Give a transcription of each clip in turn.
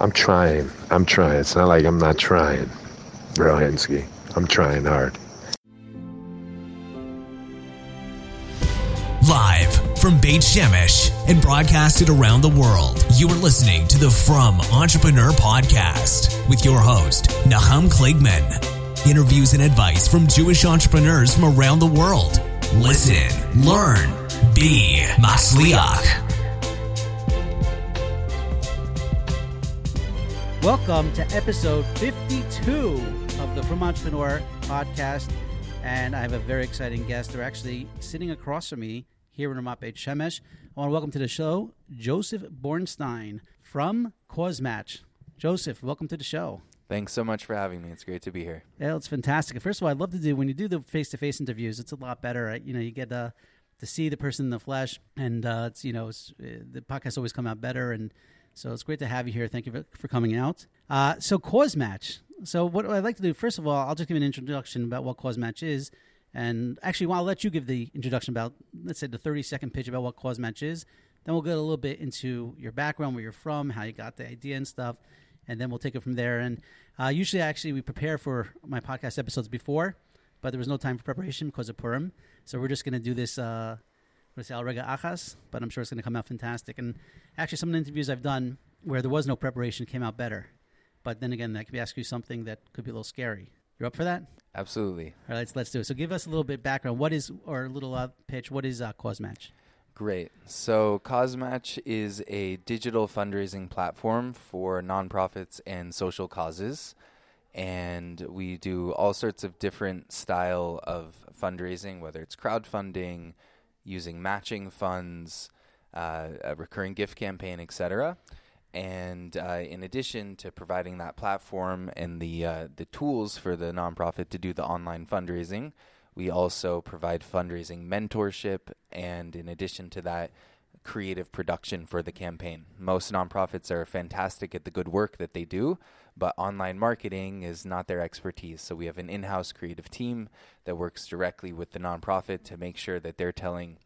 I'm trying. I'm trying. It's not like I'm not trying, Brohinsky. I'm trying hard. Live from Beit Shemesh and broadcasted around the world, you are listening to the Frum Entrepreneur Podcast with your host, Nachum Kligman. Interviews and advice from Jewish entrepreneurs from around the world. Listen, learn, be Masliach. Welcome to episode 52 of the Frum Entrepreneur podcast. And I have a very exciting guest. They're actually sitting across from me here in Ramat Beit Shemesh. I want to welcome to the show Joseph Bornstein from CauseMatch. Joseph, welcome to the show. Thanks so much for having me. It's great to be here. Yeah, it's fantastic. First of all, I'd love to do when you do the face-to-face interviews. It's a lot better. Right? You know, you get uh, to see the person in the flesh, and uh, it's you know it's, uh, the podcast always come out better. And so it's great to have you here. Thank you for, for coming out. Uh, so CauseMatch. So what I'd like to do first of all, I'll just give an introduction about what CauseMatch is, and actually, well, I'll let you give the introduction about let's say the thirty-second pitch about what CauseMatch is. Then we'll get a little bit into your background, where you're from, how you got the idea and stuff, and then we'll take it from there. And uh, usually, actually, we prepare for my podcast episodes before, but there was no time for preparation because of Purim. So we're just going to do this. Uh, let's say Alrega Achas, but I'm sure it's going to come out fantastic. And actually, some of the interviews I've done where there was no preparation came out better. But then again, that could be ask you something that could be a little scary. You're up for that? Absolutely. All right, let's let's do it. So give us a little bit background. What is or a little uh, pitch? What is uh, CauseMatch? Great. So, CauseMatch is a digital fundraising platform for nonprofits and social causes. And we do all sorts of different style of fundraising, whether it's crowdfunding, using matching funds, uh, a recurring gift campaign, etc. And uh, in addition to providing that platform and the uh, the tools for the nonprofit to do the online fundraising, we also provide fundraising mentorship, and in addition to that, creative production for the campaign. Most nonprofits are fantastic at the good work that they do, but online marketing is not their expertise. So we have an in house creative team that works directly with the nonprofit to make sure that they're telling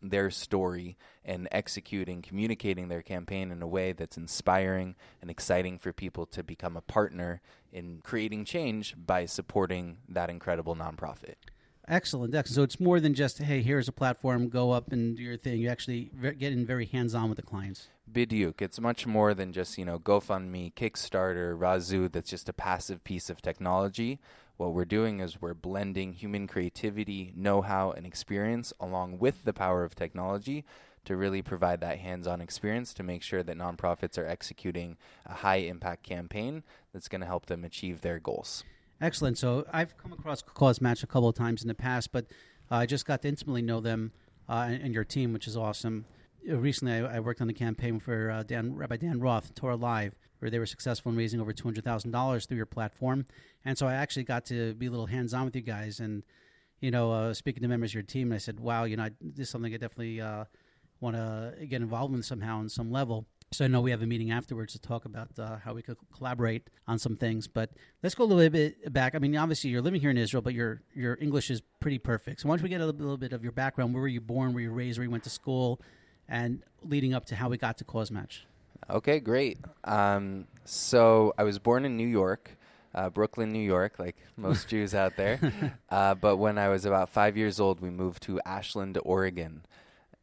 their story and executing, communicating their campaign in a way that's inspiring and exciting for people to become a partner in creating change by supporting that incredible nonprofit. Excellent. So it's more than just hey, here's a platform, go up and do your thing. You actually ve- get in very hands on with the clients. Bidyuk. It's much more than just, you know, GoFundMe, Kickstarter, Razoo, that's just a passive piece of technology. What we're doing is we're blending human creativity, know how, and experience along with the power of technology to really provide that hands on experience to make sure that nonprofits are executing a high impact campaign that's going to help them achieve their goals. Excellent. So I've come across CauseMatch a couple of times in the past, but I just got to intimately know them uh, and, and, your team, which is awesome. Uh, recently, I, I, worked on a campaign for uh, Dan, Rabbi Dan Roth, Torah Live, where they were successful in raising over two hundred thousand dollars through your platform, and so I actually got to be a little hands on with you guys, and you know, uh, speaking to members of your team, and I said, "Wow, you know, I, this is something I definitely uh, want to get involved in somehow on some level." So I know we have a meeting afterwards to talk about uh, how we could collaborate on some things. But let's go a little bit back. I mean, obviously you're living here in Israel, but your your English is pretty perfect. So why don't we get a little, bit of your background? Where were you born? Where you raised? Where you went to school? And leading up to how we got to CauseMatch. Okay, great. Um, so I was born in New York. Uh, Brooklyn, New York, like most Jews out there. Uh, but when I was about five years old, we moved to Ashland, Oregon.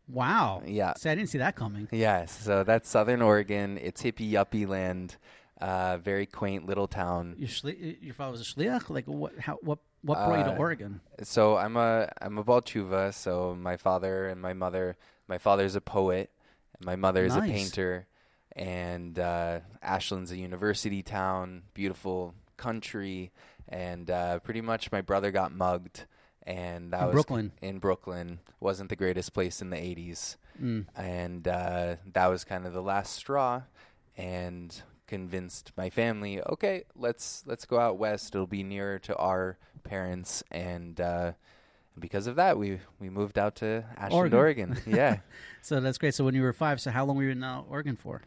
Wow. Yeah. So I didn't see that coming. Yes. So that's Southern Oregon. It's hippie yuppie land. Uh, very quaint little town. Your, shli- your father was a shliach. Like what? How? What? What brought uh, you to uh, Oregon? So I'm a I'm a Baal Teshuva. So my father and my mother. My father's a poet. And my mother is nice. a painter. And uh, Ashland's a university town. Beautiful country. And uh, pretty much my brother got mugged and that in was Brooklyn. In Brooklyn, wasn't the greatest place in the '80s, mm. and uh, that was kind of the last straw, and convinced my family, okay, let's let's go out west. It'll be nearer to our parents, and uh, because of that, we we moved out to Ashland, Oregon. Oregon. Yeah. so that's great. So when you were five, so how long were you in uh, Oregon for?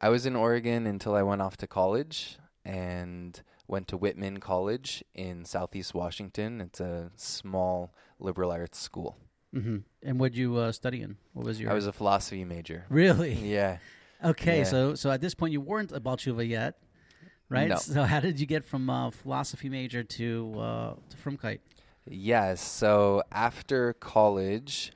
I was in Oregon until I went off to college, and went to Whitman College in Southeast Washington. It's a small liberal arts school. Mm-hmm. And what did you uh, study in? What was your? I was a philosophy major. Really? Yeah. Okay, Yeah. so so at this point you weren't a Baal Teshuva yet, right? No. So how did you get from uh, philosophy major to uh, to Frumkite? Yes. So after college,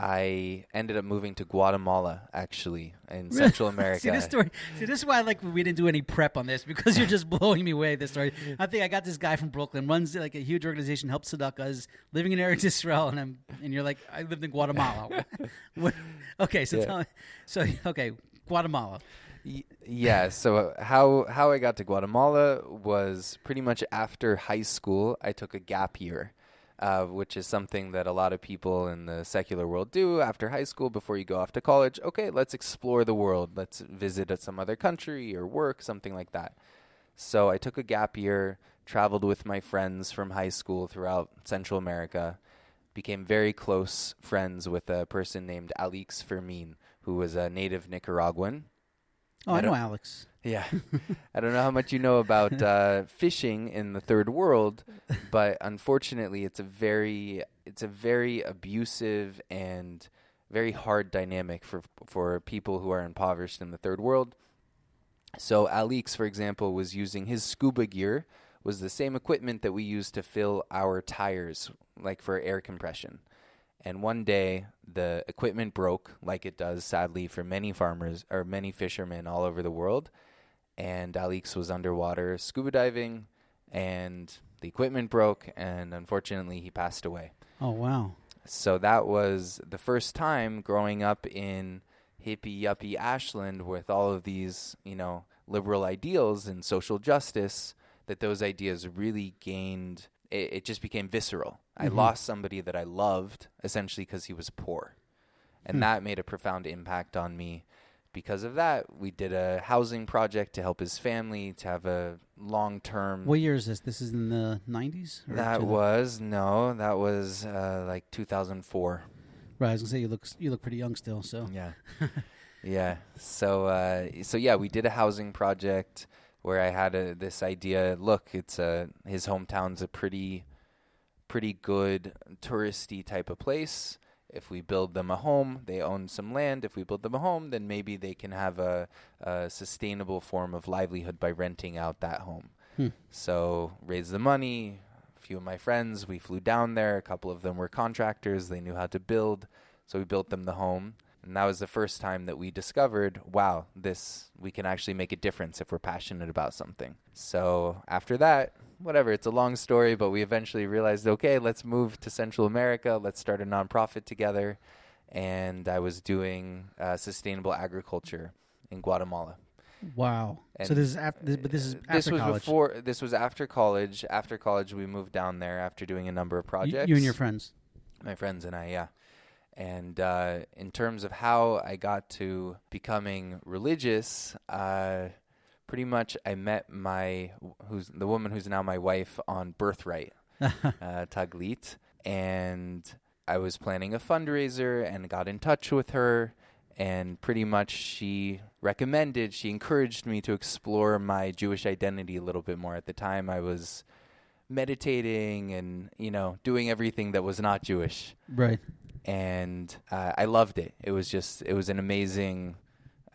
I ended up moving to Guatemala, actually, in Central America. See this story. See this is why like we didn't do any prep on this because you're just blowing me away. This story. I think I got this guy from Brooklyn runs like a huge organization, helps tzedakahs, living in Eretz Israel, and I'm and you're like I lived in Guatemala. What- okay, so Yeah. tell me. So okay, Guatemala. Y- yeah. So uh, how how I got to Guatemala was pretty much after high school. I took a gap year, uh, which is something that a lot of people in the secular world do after high school before you go off to college. Okay, let's explore the world. Let's visit some other country or work, something like that. So I took a gap year, traveled with my friends from high school throughout Central America, became very close friends with a person named Alix Fermin, who was a native Nicaraguan. Oh, I, I know Alex. Yeah. I don't know how much you know about uh, fishing in the third world, but unfortunately, it's a very it's a very abusive and very hard dynamic for for people who are impoverished in the third world. So Alex, for example, was using his scuba gear was the same equipment that we use to fill our tires, like for air compression. And one day, the equipment broke, like it does, sadly, for many farmers or many fishermen all over the world. And Alix was underwater scuba diving, and the equipment broke, and unfortunately, he passed away. Oh wow. So that was the first time growing up in hippie yuppie Ashland with all of these, you know, liberal ideals and social justice that those ideas really gained. It, it just became visceral. I lost somebody that I loved essentially because he was poor. And that made a profound impact on me. Because of that, we did a housing project to help his family to have a long term. What year is this? This is in the 90s. or That was no, that was uh, like 2004. right. I was gonna say you look you look pretty young still. So Yeah, yeah. So, uh, so yeah, we did a housing project where I had a, this idea. Look, it's a his hometown's a pretty, pretty good touristy type of place. If we build them a home, they own some land. If we build them a home, then maybe they can have a, a sustainable form of livelihood by renting out that home. Hmm. So raise the money. A few of my friends, we flew down there. A couple of them were contractors. They knew how to build. So we built them the home. And that was the first time that we discovered, wow, this we can actually make a difference if we're passionate about something. So after that, whatever, it's a long story, but we eventually realized, okay, let's move to Central America. Let's start a nonprofit together. And I was doing uh, sustainable agriculture in Guatemala. wow. so this is after, this, but this is after this was college. before. This was after college. After college, we moved down there after doing a number of projects. you and your friends. my friends and I, yeah. And uh, in terms of how I got to becoming religious, uh, pretty much I met my who's the woman who's now my wife on Birthright, uh, Taglit, and I was planning a fundraiser and got in touch with her, and pretty much she recommended, she encouraged me to explore my Jewish identity a little bit more. At the time, I was meditating and you know doing everything that was not Jewish right. And uh, I loved it. It was just, it was an amazing.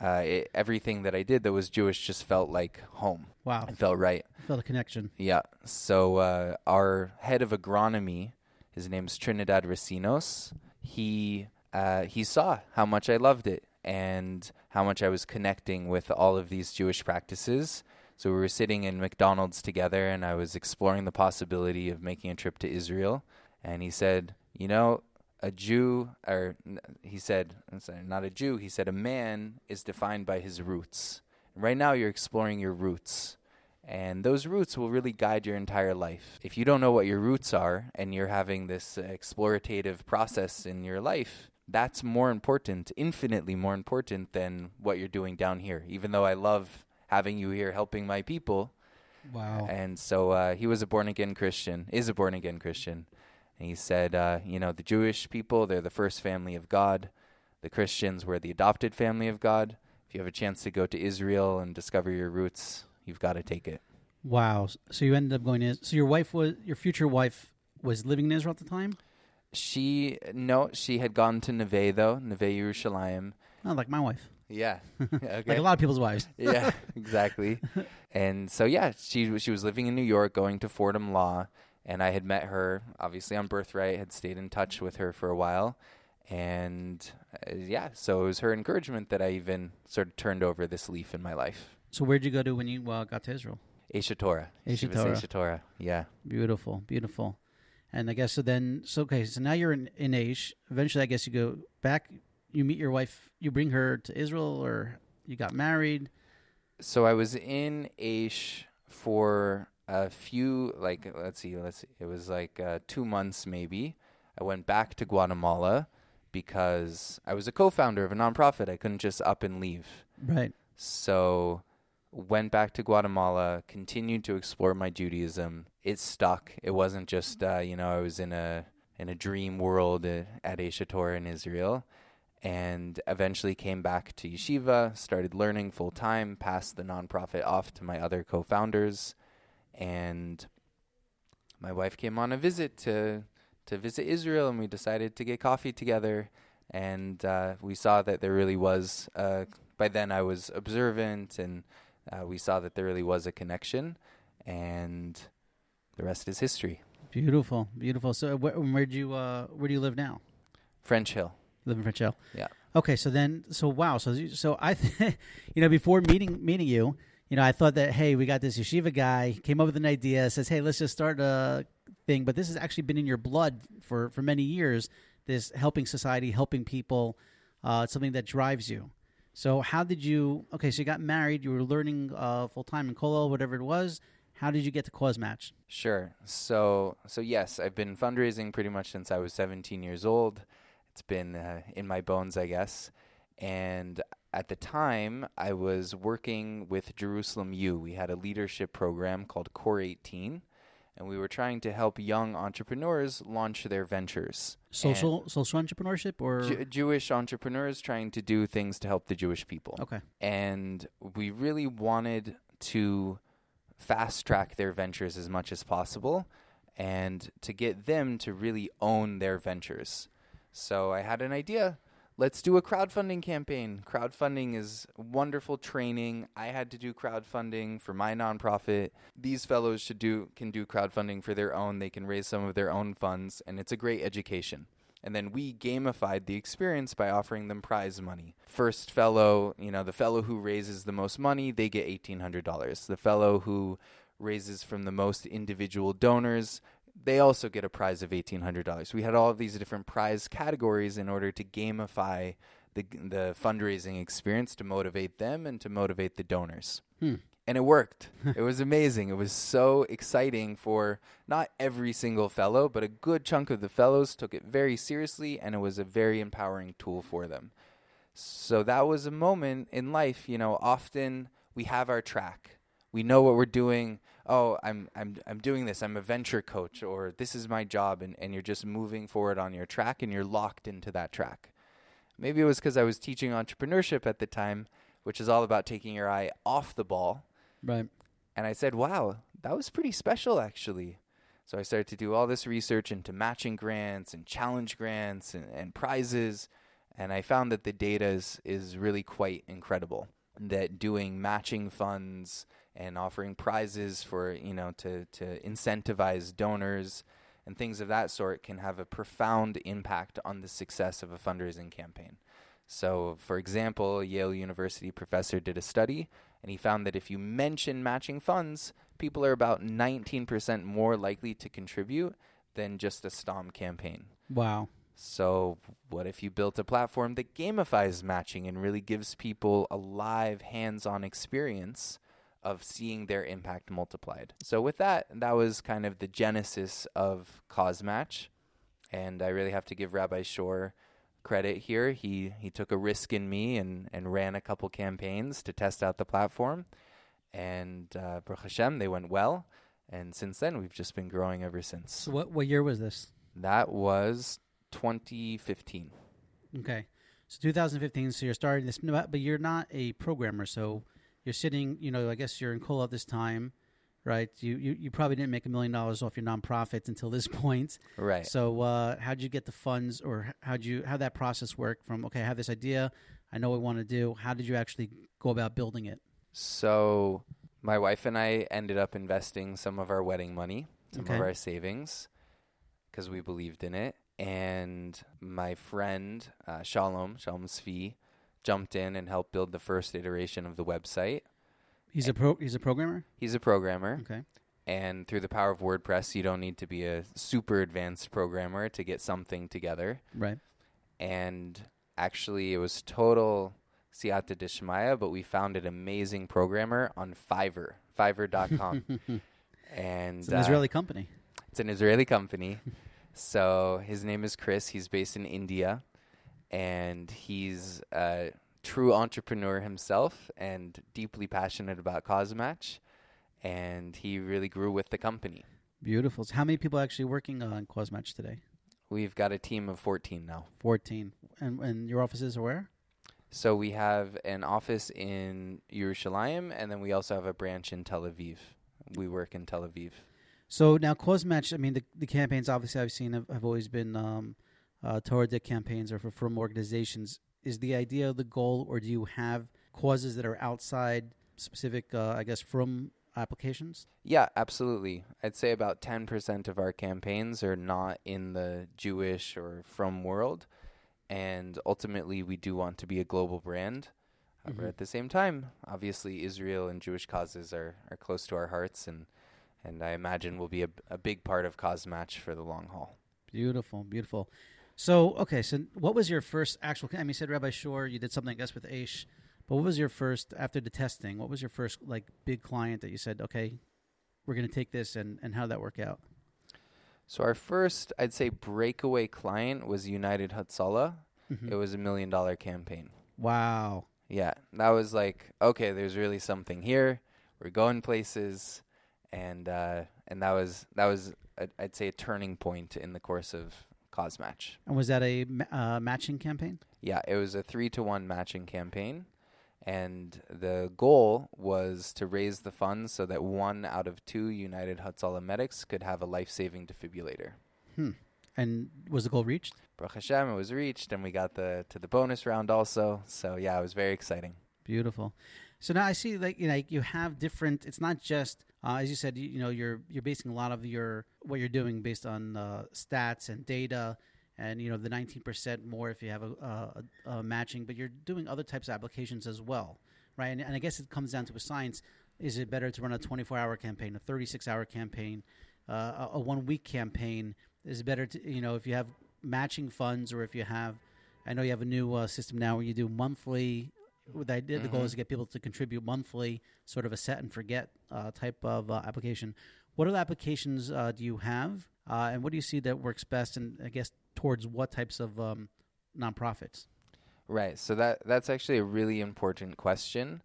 Uh, it, everything that I did that was Jewish just felt like home. Wow. It felt right. Felt a connection. Yeah. So uh, our head of agronomy, his name's Trinidad Recinos. He uh, he saw how much I loved it and how much I was connecting with all of these Jewish practices. So we were sitting in McDonald's together, and I was exploring the possibility of making a trip to Israel. And he said, "You know, a Jew, or he said, I'm sorry, not a Jew. He said a man is defined by his roots. Right now, you're exploring your roots." And those roots will really guide your entire life. If you don't know what your roots are and you're having this explorative process in your life, that's more important, infinitely more important than what you're doing down here. Even though I love having you here helping my people. Wow. And so uh, he was a born again Christian, is a born again Christian. And he said, uh, you know, the Jewish people, they're the first family of God. The Christians were the adopted family of God. If you have a chance to go to Israel and discover your roots, you've got to take it. Wow. So you ended up going to. So your wife was your future wife was living in Israel at the time. She, no, she had gone to Neve, though, Neve Yerushalayim. Not like my wife. Yeah. Okay. like a lot of people's wives. yeah, exactly. And so yeah, she she was living in New York, going to Fordham Law, and I had met her obviously on Birthright, had stayed in touch with her for a while, and uh, yeah, so it was her encouragement that I even sort of turned over this leaf in my life. So where'd you go to when you uh, got to Israel? Aish HaTorah. She Torah. Aish HaTorah. Yeah. Beautiful, beautiful. And I guess so. Then so okay. So now you're in in Aish. Eventually, I guess you go back. You meet your wife. You bring her to Israel, or you got married. So I was in Aish for a few, like let's see, let's see, it was like uh, two months maybe. I went back to Guatemala because I was a co-founder of a nonprofit. I couldn't just up and leave. Right. So went back to Guatemala, continued to explore my Judaism. It stuck. It wasn't just uh, you know I was in a in a dream world uh, at Aish HaTorah in Israel, and eventually came back to yeshiva, started learning full time, passed the nonprofit off to my other co-founders, and my wife came on a visit to to visit Israel, and we decided to get coffee together. And uh, we saw that there really was. Uh, by then, I was observant, and uh, we saw that there really was a connection, and the rest is history. Beautiful, beautiful. So where where do you uh, where do you live now? French Hill. You live in French Hill. Yeah. Okay, so then, so wow, so so I, th- you know, before meeting meeting you, you know, I thought that hey, we got this yeshiva guy came up with an idea, says hey, let's just start a thing, but this has actually been in your blood for for many years. This helping society, helping people, uh, it's something that drives you. So how did you? Okay, so you got married, you were learning uh, full time in Kollel, whatever it was. How did you get to CauseMatch? Sure. So, so yes, I've been fundraising pretty much since I was 17 years old. It's been uh, in my bones, I guess. And at the time, I was working with Jerusalem U. We had a leadership program called Core 18, and we were trying to help young entrepreneurs launch their ventures. Social social entrepreneurship or Ju- Jewish entrepreneurs trying to do things to help the Jewish people okay, and we really wanted to fast track their ventures as much as possible and to get them to really own their ventures. So I had an idea. Let's do a crowdfunding campaign. Crowdfunding is wonderful training. I had to do crowdfunding for my nonprofit. These fellows should do can do crowdfunding for their own. They can raise some of their own funds and it's a great education. And then we gamified the experience by offering them prize money. First fellow, you know, the fellow who raises the most money, they get $1,800. The fellow who raises from the most individual donors, they also get a prize of $1,800. We had all of these different prize categories in order to gamify the, the fundraising experience to motivate them and to motivate the donors hmm. and it worked. it was amazing. It was so exciting for not every single fellow, but a good chunk of the fellows took it very seriously, and it was a very empowering tool for them. So that was a moment in life. You know, often we have our track. We know what we're doing. Oh, I'm I'm I'm doing this. I'm a venture coach, or this is my job, and, and you're just moving forward on your track, and you're locked into that track. Maybe it was because I was teaching entrepreneurship at the time, which is all about taking your eye off the ball right. and I said, wow, that was pretty special actually. So I started to do all this research into matching grants and challenge grants and, and prizes. And I found that the data is, is really quite incredible. That doing matching funds and offering prizes for, you know, to, to incentivize donors and things of that sort can have a profound impact on the success of a fundraising campaign. So, for example, a Yale University professor did a study and he found that if you mention matching funds, people are about 19% more likely to contribute than just a STOM campaign. Wow. So, what if you built a platform that gamifies matching and really gives people a live, hands on experience of seeing their impact multiplied? So, with that, that was kind of the genesis of CauseMatch. And I really have to give Rabbi Shore credit here. He, he took a risk in me and, and ran a couple campaigns to test out the platform. And uh, Baruch Hashem, they went well. And since then, we've just been growing ever since. What what year was this? That was 2015. Okay. So 2015. So you're starting this, but you're not a programmer. So you're sitting. You know, I guess you're in Kollel at this time, right? You you, you probably didn't make a million dollars off your nonprofit until this point. Right. So uh, how'd you get the funds, or how'd you how that process work? From okay, I have this idea, I know what I want to do. How did you actually go about building it? So my wife and I ended up investing some of our wedding money, some Okay. of our savings, because we believed in it. And my friend uh, Shalom Shalom Svi jumped in and helped build the first iteration of the website. He's a pro. He's a programmer. He's a programmer, Okay. and through the power of WordPress, you don't need to be a super advanced programmer to get something together. Right. and actually it was total Siata Dishmaya, but we found an amazing programmer on Fiverr, Fiverr.com. and It's an uh, Israeli company. it's an Israeli company. so his name is Chris. He's based in India, and he's a true entrepreneur himself and deeply passionate about CauseMatch. And he really grew with the company. Beautiful. So how many people are actually working on CauseMatch today? We've got a team of 14 now. Fourteen. And and your offices are where? So we have an office in Yerushalayim, and then we also have a branch in Tel Aviv. We work in Tel Aviv. So now CauseMatch. I mean, the the campaigns obviously I've seen have, have always been um, uh, Torah campaigns or for from organizations. Is the idea the goal, or do you have causes that are outside specific? Uh, I guess frum applications. Yeah, absolutely. I'd say about 10% of our campaigns are not in the Jewish or from world. And ultimately, we do want to be a global brand. But Mhm. at the same time, obviously, Israel and Jewish causes are, are close to our hearts. And, and I imagine will be a, a big part of CauseMatch for the long haul. Beautiful, beautiful. So okay, so what was your first actual? I mean, you said Rabbi Shore, you did something I guess with Aish, but what was your first after the testing? What was your first like big client that you said, okay, we're going to take this, and and how did that work out? So our first, I'd say, breakaway client was United Hatzalah. Mhm. It was a million dollar campaign. Wow. Yeah, that was like okay. There's really something here. We're going places, and uh, and that was that was i I'd say a turning point in the course of CauseMatch. And was that a uh, matching campaign? Yeah, it was a three to one matching campaign, and the goal was to raise the funds so that one out of two United Hatzalah medics could have a life saving defibrillator. Hmm. And was the goal reached? Baruch Hashem, it was reached, and we got the to the bonus round also. So yeah, it was very exciting. Beautiful. So now I see, like you know, you have different. It's not just uh, as you said. You, you know, you're you're basing a lot of your what you're doing based on uh, stats and data, and you know the 19% more if you have a, a, a matching. But you're doing other types of applications as well, right? And, and I guess it comes down to a science. Is it better to run a 24-hour campaign, a 36-hour campaign, uh, a, a one-week campaign? Is it better to you know if you have matching funds or if you have I know you have a new uh, system now where you do monthly. The idea, the goal is to get people to contribute monthly, sort of a set and forget uh, type of uh, application. What other applications uh, do you have, uh, and what do you see that works best? And I guess towards what types of um, nonprofits? Right. So that that's actually a really important question.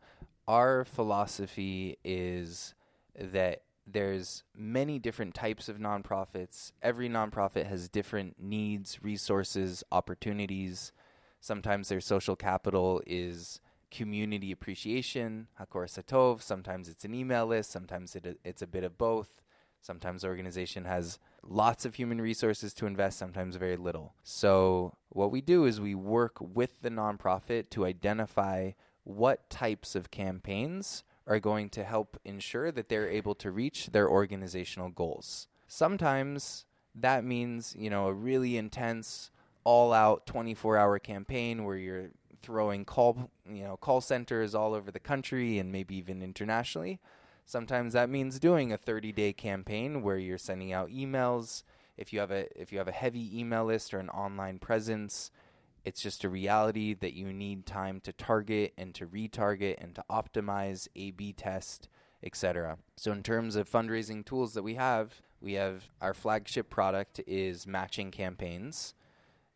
Our philosophy is that there's many different types of nonprofits. Every nonprofit has different needs, resources, opportunities. Sometimes their social capital is community appreciation, Hakaras Hatov. Sometimes it's an email list. Sometimes it, it's a bit of both. Sometimes the organization has lots of human resources to invest, sometimes very little. So, what we do is we work with the nonprofit to identify what types of campaigns are going to help ensure that they're able to reach their organizational goals. Sometimes that means, you know, a really intense all out 24-hour campaign where you're throwing call, you know, call centers all over the country and maybe even internationally. Sometimes that means doing a 30-day campaign where you're sending out emails. If you have a if you have a heavy email list or an online presence, it's just a reality that you need time to target and to retarget and to optimize, A/B test, etc. So in terms of fundraising tools that we have, we have our flagship product is matching campaigns.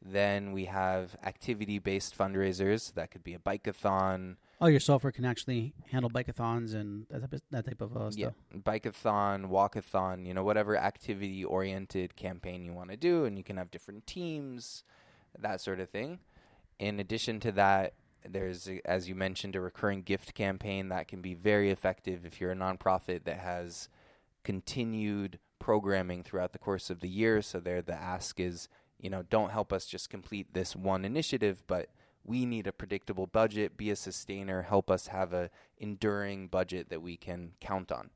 Then we have activity-based fundraisers. That could be a bikeathon, Oh, your software can actually handle bikeathons and that type of, that type of uh, yeah, stuff. bikeathon, walkathon, you know, whatever activity oriented campaign you want to do, and you can have different teams, that sort of thing. In addition to that, there's, as you mentioned, a recurring gift campaign that can be very effective if you're a nonprofit that has continued programming throughout the course of the year. So, there, the ask is, you know, don't help us just complete this one initiative, but we need a predictable budget, be a sustainer, help us have a enduring budget that we can count on.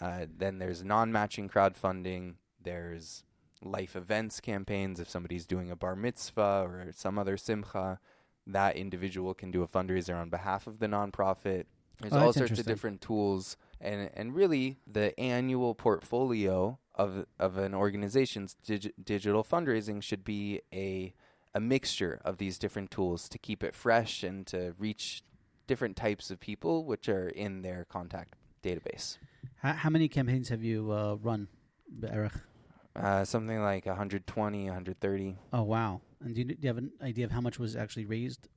Uh, then there's non-matching crowdfunding. There's life events campaigns. If somebody's doing a bar mitzvah or some other simcha, that individual can do a fundraiser on behalf of the nonprofit. There's Oh, all sorts of different tools, and and really the annual portfolio of of an organization's dig- digital fundraising should be a a mixture of these different tools to keep it fresh and to reach different types of people which are in their contact database. How, how many campaigns have you uh, run, Erich? Uh, something like 120, 130. Oh wow! And do you, do you have an idea of how much was actually raised?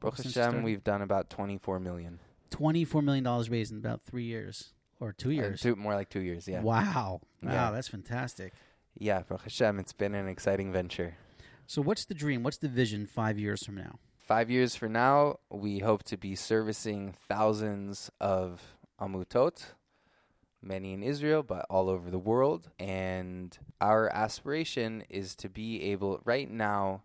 Baruch Hashem, we've done about 24 million. Twenty-four million dollars raised in about three years or two Uh, years. two, more like two years, yeah. Wow! Wow, Yeah. that's fantastic. Yeah, Baruch Hashem, it's been an exciting venture. So, what's the dream? What's the vision five years from now? Five years from now, we hope to be servicing thousands of amutot, many in Israel, but all over the world. And our aspiration is to be able, right now,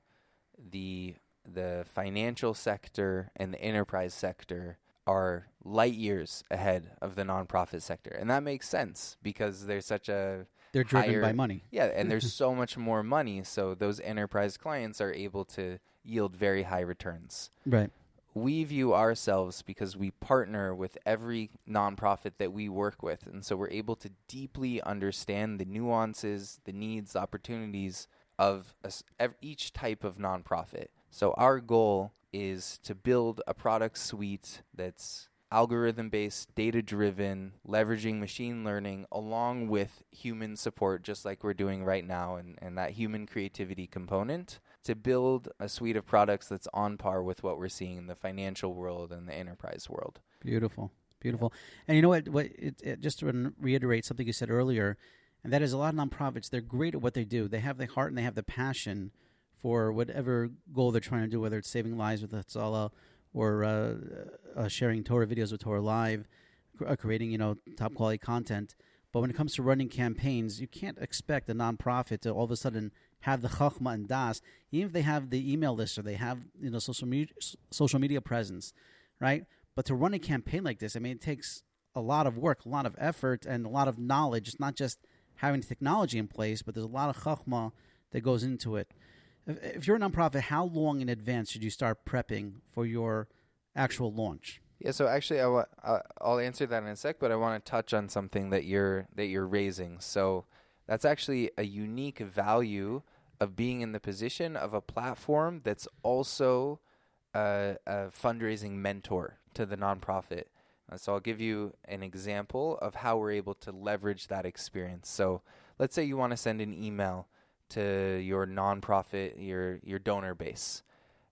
the the financial sector and the enterprise sector are light years ahead of the nonprofit sector, and that makes sense because there's such a They're driven higher- by money. yeah, and there's so much more money, so those enterprise clients are able to yield very high returns. Right. We view ourselves because we partner with every nonprofit that we work with, and so we're able to deeply understand the nuances, the needs, opportunities of a each type of nonprofit. So our goal is to build a product suite that's algorithm based, data driven, leveraging machine learning along with human support, just like we're doing right now, and, and that human creativity component to build a suite of products that's on par with what we're seeing in the financial world and the enterprise world. Beautiful, beautiful. And you know what? What it, it, just to reiterate something you said earlier, and that is a lot of nonprofits. They're great at what they do. They have the heart and they have the passion for whatever goal they're trying to do, whether it's saving lives with Hatzala or uh, uh, sharing Torah videos with Torah Live, uh, creating you know top quality content. But when it comes to running campaigns, you can't expect a nonprofit to all of a sudden have the chachma and das, even if they have the email list or they have you know social media social media presence, right? But to run a campaign like this, I mean, it takes a lot of work, a lot of effort, and a lot of knowledge. It's not just having the technology in place, but there's a lot of chachma that goes into it. If, you're a nonprofit, how long in advance should you start prepping for your actual launch? Yeah, so actually, I I- I'll answer that in a sec, but I want to touch on something that you're that you're raising. So that's actually a unique value of being in the position of a platform that's also a, a fundraising mentor to the nonprofit. Uh, so I'll give you an example of how we're able to leverage that experience. So let's say you want to send an email to your nonprofit, your your donor base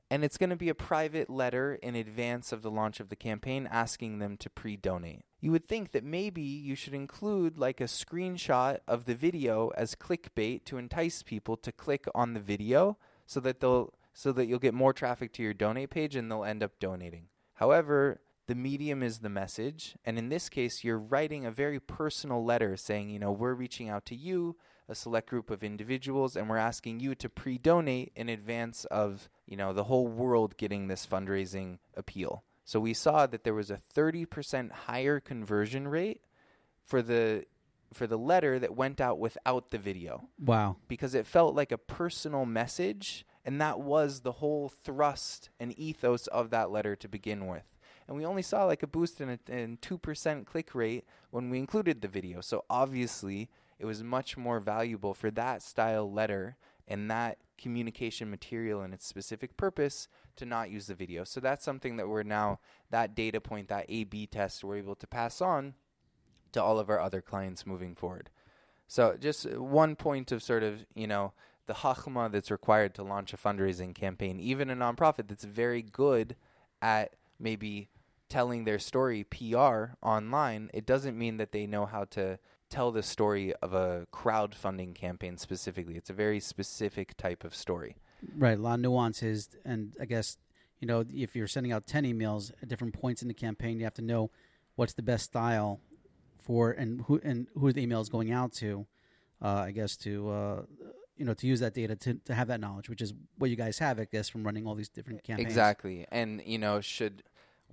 and it's going to be a private letter in advance of the launch of the campaign asking them to pre-donate. You would think that maybe you should include like a screenshot of the video as clickbait to entice people to click on the video so that they'll so that you'll get more traffic to your donate page and they'll end up donating. However, the medium is the message, and in this case you're writing a very personal letter saying, you know, we're reaching out to you a select group of individuals and we're asking you to pre-donate in advance of you know the whole world getting this fundraising appeal. So we saw that there was a 30% higher conversion rate for the for the letter that went out without the video. Wow. because it felt like a personal message and that was the whole thrust and ethos of that letter to begin with. And we only saw like a boost in a in 2% click rate when we included the video. So obviously it was much more valuable for that style letter and that communication material and its specific purpose to not use the video. So that's something that we're now that data point that a b test we're able to pass on to all of our other clients moving forward. So just one point of sort of, you know, the hachma that's required to launch a fundraising campaign, even a nonprofit that's very good at maybe telling their story PR online, it doesn't mean that they know how to tell the story of a crowdfunding campaign specifically. It's a very specific type of story. Right, a lot of nuances, and I guess you know if you're sending out ten emails at different points in the campaign, you have to know what's the best style for and who and who the email is going out to. Uh, I guess to uh, you know to use that data to to have that knowledge, which is what you guys have, I guess, from running all these different campaigns. Exactly. And you know, should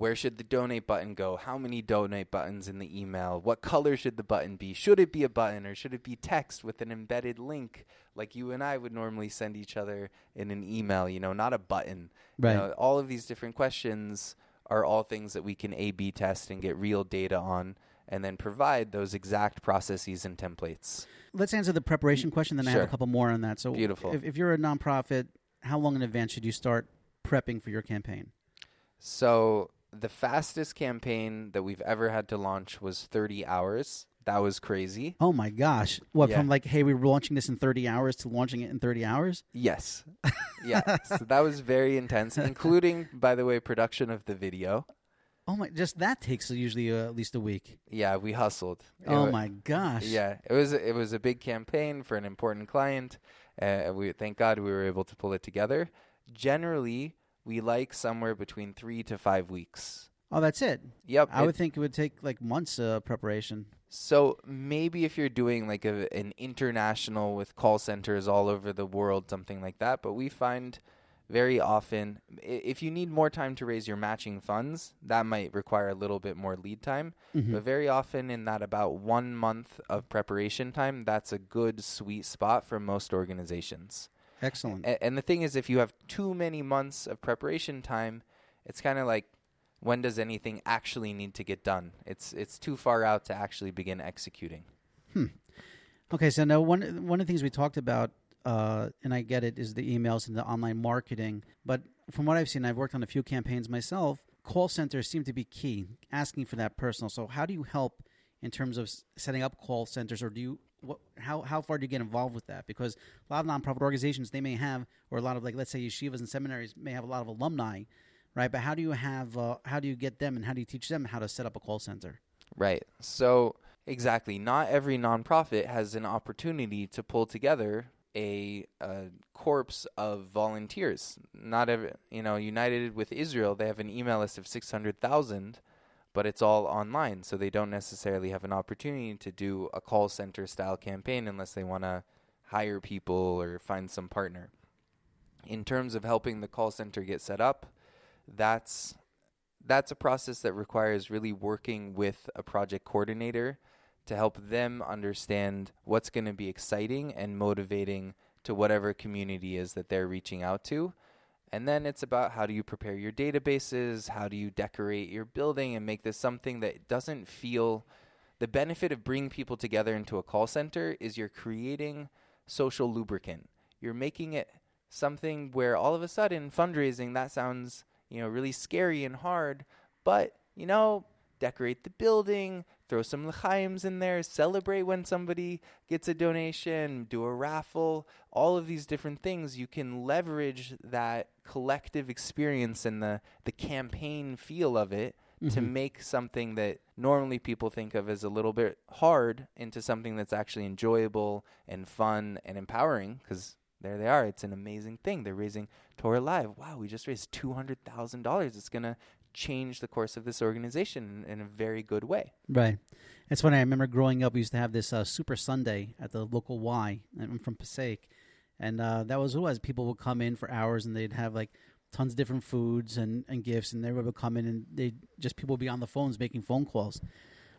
where should the donate button go? How many donate buttons in the email? What color should the button be? Should it be a button or should it be text with an embedded link like you and I would normally send each other in an email, you know, not a button. You Right. know, all of these different questions are all things that we can A B test and get real data on and then provide those exact processes and templates. Let's answer the preparation question, then I have a couple more on that. So, Beautiful. If, if you're a nonprofit, how long in advance should you start prepping for your campaign? So the fastest campaign that we've ever had to launch was 30 hours. That was crazy. Oh my gosh! What Yeah. from like, hey, we were launching this in 30 hours to launching it in 30 hours? Yes. Yeah. so that was very intense, including, by the way, production of the video. Oh my! Just that takes usually uh, at least a week. Yeah, we hustled. It Oh wa- my gosh! Yeah, it was it was a big campaign for an important client. Uh, we thank God we were able to pull it together. Generally, we like somewhere between three to five weeks. Oh, that's it. Yep. I it- would think it would take like months uh, preparation. So maybe if you're doing like a, an international with call centers all over the world, something like that. But we find very often if you need more time to raise your matching funds, that might require a little bit more lead time. Mm-hmm. But very often in that about one month of preparation time, that's a good sweet spot for most organizations. Excellent. A- and the thing is, if you have too many months of preparation time, it's kind of like when does anything actually need to get done? It's it's too far out to actually begin executing. Hmm. Okay, so now one one of the things we talked about, uh, and I get it, is the emails and the online marketing. But from what I've seen, I've worked on a few campaigns myself. Call centers seem to be key, asking for that personal. So how do you help in terms of setting up call centers, or do you? What, how how far do you get involved with that? Because a lot of nonprofit organizations they may have, or a lot of like let's say yeshivas and seminaries may have a lot of alumni, right? But how do you have? Uh, how do you get them, and how do you teach them how to set up a call center? Right. So exactly, not every nonprofit has an opportunity to pull together a, a corpse of volunteers. Not every, you know, United with Israel, they have an email list of six hundred thousand, but it's all online, so they don't necessarily have an opportunity to do a call center style campaign unless they want to hire people or find some partner. In terms of helping the call center get set up, that's that's a process that requires really working with a project coordinator to help them understand what's going to be exciting and motivating to whatever community is that they're reaching out to. And then it's about how do you prepare your databases, how do you decorate your building and make this something that doesn't feel the benefit of bringing people together into a call center is you're creating social lubricant. You're making it something where all of a sudden fundraising that sounds, you know, really scary and hard, but you know, decorate the building, throw some l'chaims in there, celebrate when somebody gets a donation, do a raffle, all of these different things you can leverage that collective experience and the the campaign feel of it to make something that normally people think of as a little bit hard into something that's actually enjoyable and fun and empowering because there they are. It's an amazing thing. They're raising Torah Live. Wow, we just raised two hundred thousand dollars. It's gonna change the course of this organization in, in a very good way. Right. It's funny. I remember growing up, we used to have this uh, Super Sunday at the local Y. I'm from Passaic, and uh, that was what it was. People would come in for hours, and they'd have like tons of different foods and, and gifts, and everybody would come in, and they just people would be on the phones making phone calls.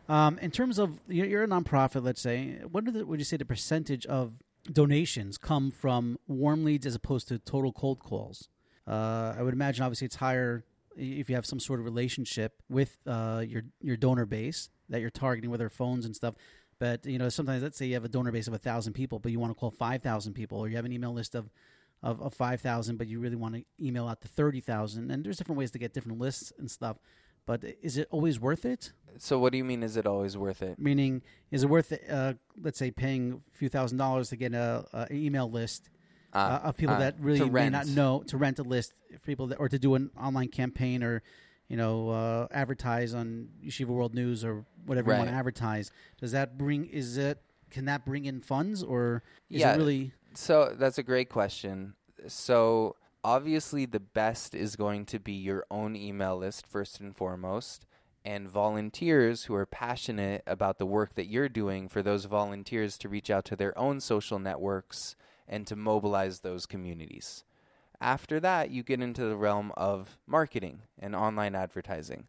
Um, in terms of you're, a nonprofit, let's say, what the, would you say the percentage of donations come from warm leads as opposed to total cold calls? Uh, I would imagine obviously it's higher if you have some sort of relationship with uh, your your donor base that you're targeting with their phones and stuff. But you know, sometimes let's say you have a donor base of a thousand people, but you want to call five thousand people, or you have an email list of of, of five thousand, but you really want to email out to thirty thousand. And there's different ways to get different lists and stuff. But is it always worth it? So, what do you mean? Is it always worth it? Meaning, is it worth uh, let's say paying a few thousand dollars to get a, a an email list uh, of people uh, that really may not know to rent a list for people that, or to do an online campaign or you know uh, advertise on Yeshiva World News or whatever you want to advertise. Does that bring is it can that bring in funds or is Yeah. it really So that's a great question. So obviously, the best is going to be your own email list first and foremost, and volunteers who are passionate about the work that you're doing. For those volunteers to reach out to their own social networks and to mobilize those communities. After that, you get into the realm of marketing and online advertising.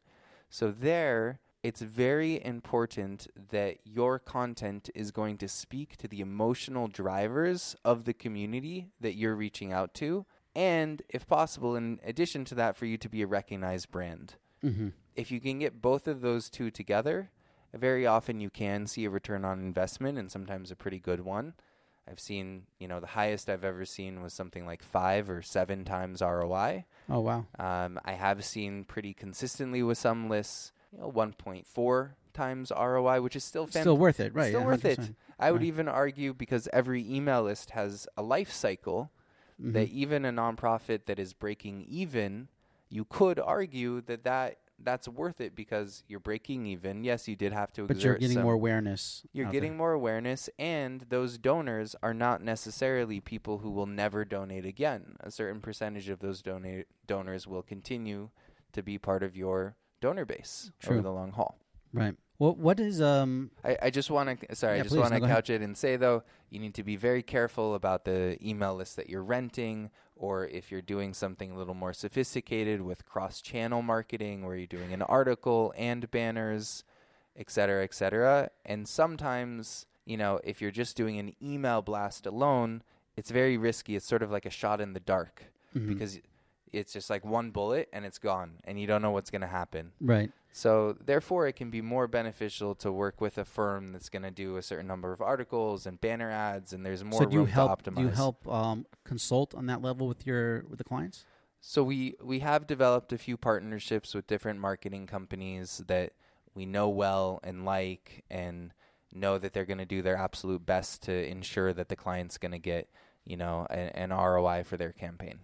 So, there, it's very important that your content is going to speak to the emotional drivers of the community that you're reaching out to. And, if possible, in addition to that, for you to be a recognized brand. Mm-hmm. If you can get both of those two together, very often you can see a return on investment and sometimes a pretty good one. I've seen, you know, the highest I've ever seen was something like five or seven times ROI. Oh wow. Um, I have seen pretty consistently with some lists, you know, 1.4 times ROI, which is still fant- Still worth it, right? Still yeah, worth it. I would Right. even argue because every email list has a life cycle that Mm-hmm. even a nonprofit that is breaking even, you could argue that that that's worth it because you're breaking even. Yes, you did have to But you're getting some- more awareness. you're getting there. more awareness, and those donors are not necessarily people who will never donate again. A certain percentage of those donate donors will continue to be part of your donor base True. over the long haul. right. What what is um I, I just want to sorry, Yeah, I just want no, to ahead. couch it and say though, you need to be very careful about the email list that you're renting, or if you're doing something a little more sophisticated with cross-channel marketing, where you're doing an article and banners, et cetera, et cetera. And sometimes, you know, if you're just doing an email blast alone, it's very risky. It's sort of like a shot in the dark mhm. because it's just like one bullet and it's gone, and you don't know what's going to happen. right. So therefore, it can be more beneficial to work with a firm that's going to do a certain number of articles and banner ads, and there's more so do you room help to optimize. do you help um consult on that level with your with the clients? So we we have developed a few partnerships with different marketing companies that we know well and like, and know that they're going to do their absolute best to ensure that the client's going to get you know an, an ROI for their campaign.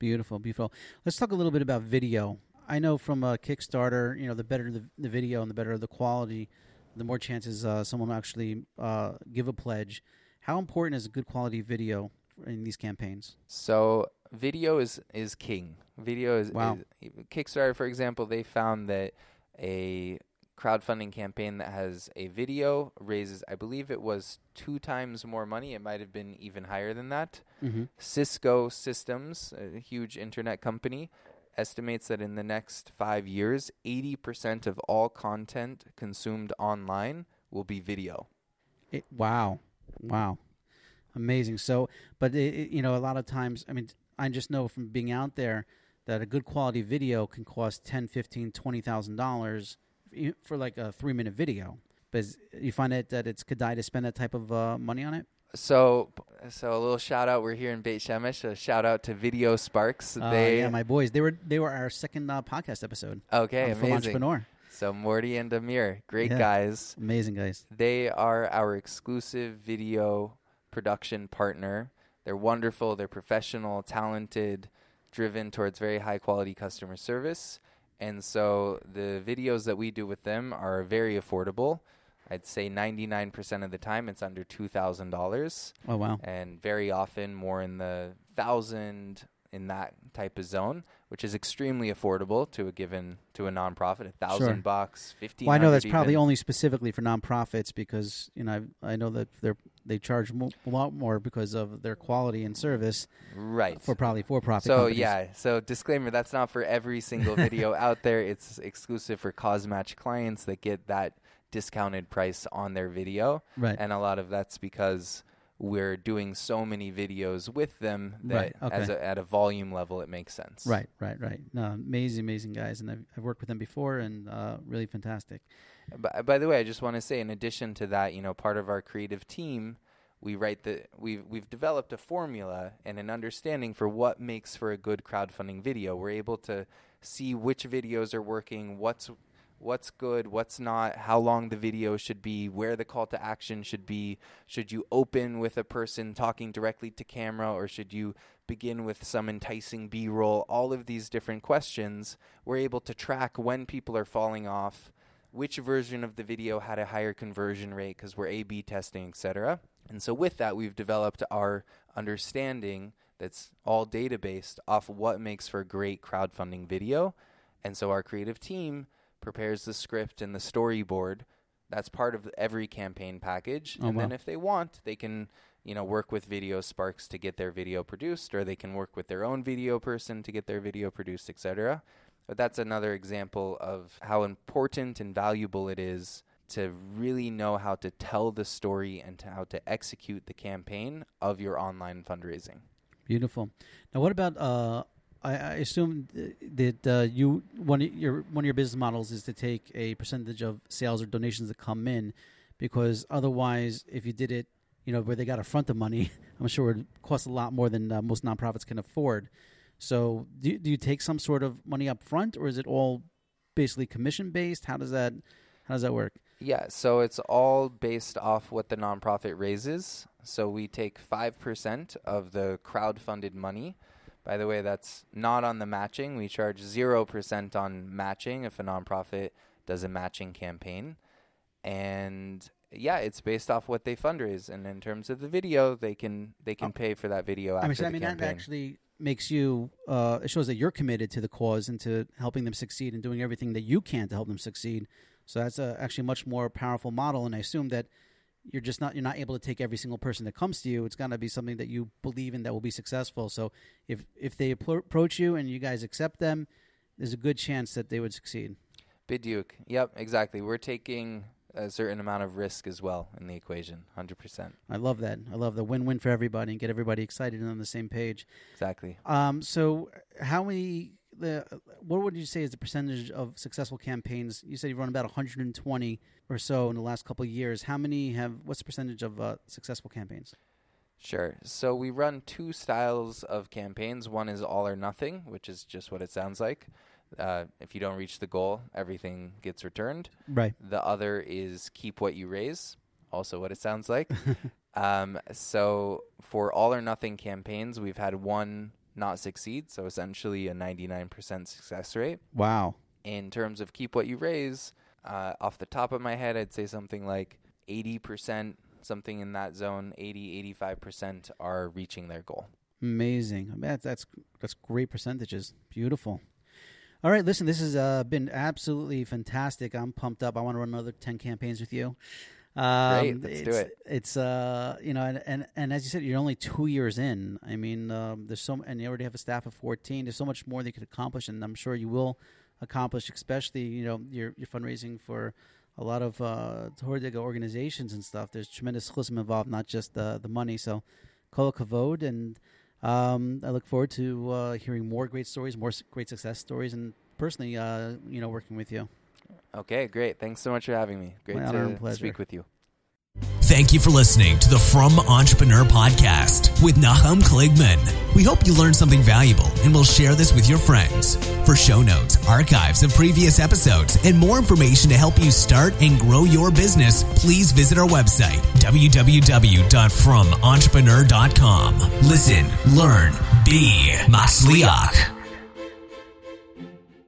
Beautiful, beautiful. Let's talk a little bit about video. I know from a Kickstarter, you know, the better the, the video and the better the quality, the more chances uh, someone will actually uh, give a pledge. How important is a good quality video in these campaigns? So video is is king. Video is, Wow. is Kickstarter, for example. They found that a crowdfunding campaign that has a video raises, I believe it was two times more money. It might have been even higher than that. Mm-hmm. Cisco Systems, a huge internet company, estimates that in the next five years, 80% of all content consumed online will be video. It, wow, wow, amazing. So, but it, it- you know, a lot of times, I mean, I just know from being out there that a good quality video can cost ten, fifteen, twenty thousand dollars for like a three minute video. But you find it that it's kedai to spend that type of uh, money on it. So, so a little shout out. We're here in Beit Shemesh. A shout out to Video Sparks. Uh, they yeah, my boys, they were they were our second uh, podcast episode. okay, amazing. Entrepreneur, So Morty and Amir, great Yeah. guys. amazing guys. They are our exclusive video production partner. They're wonderful. They're professional, talented, driven towards very high quality customer service. And so the videos that we do with them are very affordable. I'd say 99% of the time it's under $2,000 Oh wow, and very often more in the thousand in that type of zone, which is extremely affordable to a given to a nonprofit. A thousand Sure. bucks, fifteen. well I know that's probably only specifically for nonprofits because you know I, I know that they're they charge mo- a lot more because of their quality and service right. for probably for profit. so yeah, so disclaimer: that's not for every single video out there. It's exclusive for CauseMatch clients that get that discounted price on their video, right. and a lot of that's because we're doing so many videos with them that Right, as a, at a volume level it makes sense. Right, right, right. No, amazing, amazing guys, and I've, I've worked with them before, and uh, really fantastic. By, by the way, I just want to say, in addition to that, you know, part of our creative team, we write the we've we've developed a formula and an understanding for what makes for a good crowdfunding video. We're able to see which videos are working, what's what's good, what's not, how long the video should be, where the call to action should be. Should you open with a person talking directly to camera or should you begin with some enticing B-roll? All of these different questions, we're able to track when people are falling off which version of the video had a higher conversion rate because we're A B testing, etc. And so with that, we've developed our understanding that's all data based off what makes for a great crowdfunding video. And so our creative team prepares the script and the storyboard. That's part of every campaign package. Oh, and then if they want, they can you know, work with Video Sparks to get their video produced, or they can work with their own video person to get their video produced, etc. But that's another example of how important and valuable it is to really know how to tell the story and to how to execute the campaign of your online fundraising. Beautiful. Now, what about? Uh, I, I assume that uh, you one of your one of your business models is to take a percentage of sales or donations that come in, because otherwise, if you did it, you know, where they got a front of money, I'm sure it costs a lot more than uh, most nonprofits can afford. So, do you, do you take some sort of money up front, or is it all basically commission based? How does that how does that work? Yeah, so it's all based off what the nonprofit raises. So we take 5% of the crowd-funded money. By the way, that's not on the matching. We charge 0% on matching if a nonprofit does a matching campaign. And yeah, it's based off what they fundraise. And in terms of the video, they can they can oh. pay for that video after I mean, so, I mean that actually makes you uh, it shows that you're committed to the cause and to helping them succeed and doing everything that you can to help them succeed so that's a, actually a much more powerful model. And I assume that you're just not you're not able to take every single person that comes to you. It's got to be something that you believe in that will be successful. So if if they approach you and you guys accept them, there's a good chance that they would succeed. Bidyuk. Yep, exactly. We're taking a certain amount of risk as well in the equation. Hundred percent. I love that. I love the win-win for everybody and get everybody excited and on the same page. Exactly. Um. So how many the what would you say is the percentage of successful campaigns? You said you run about 120 or so in the last couple of years. How many have? What's the percentage of uh, successful campaigns? Sure. So we run two styles of campaigns. One is all or nothing, which is just what it sounds like. Uh, if you don't reach the goal, everything gets returned. Right. The other is keep what you raise, also what it sounds like. um, so for all or nothing campaigns, we've had one not succeed. So essentially a 99% success rate. Wow. In terms of keep what you raise, uh, off the top of my head, I'd say something like 80%, something in that zone, 80, 85% are reaching their goal. Amazing. That's, that's, that's great percentages. Beautiful. All right, listen, this has uh, been absolutely fantastic. I'm pumped up. I want to run another 10 campaigns with you. Um, Great, let's do it. It's uh, you know, and, and and as you said, you're only two years in. I mean, um, there's so, and you already have a staff of 14. There's so much more that you could accomplish, and I'm sure you will accomplish. Especially, you know, you're you're fundraising for a lot of uh, organizations and stuff. There's tremendous chusm involved, not just the the money. So, kol kavod, and um, I look forward to uh, hearing more great stories, more great success stories, and personally, uh, you know, working with you. Okay, great. Thanks so much for having me. Great My to speak with you. Thank you for listening to the Frum Entrepreneur podcast with Nachum Kligman. We hope you learned something valuable and will share this with your friends. For show notes, archives of previous episodes, and more information to help you start and grow your business, please visit our website, www.frumentrepreneur.com. Listen, learn, be Masliach.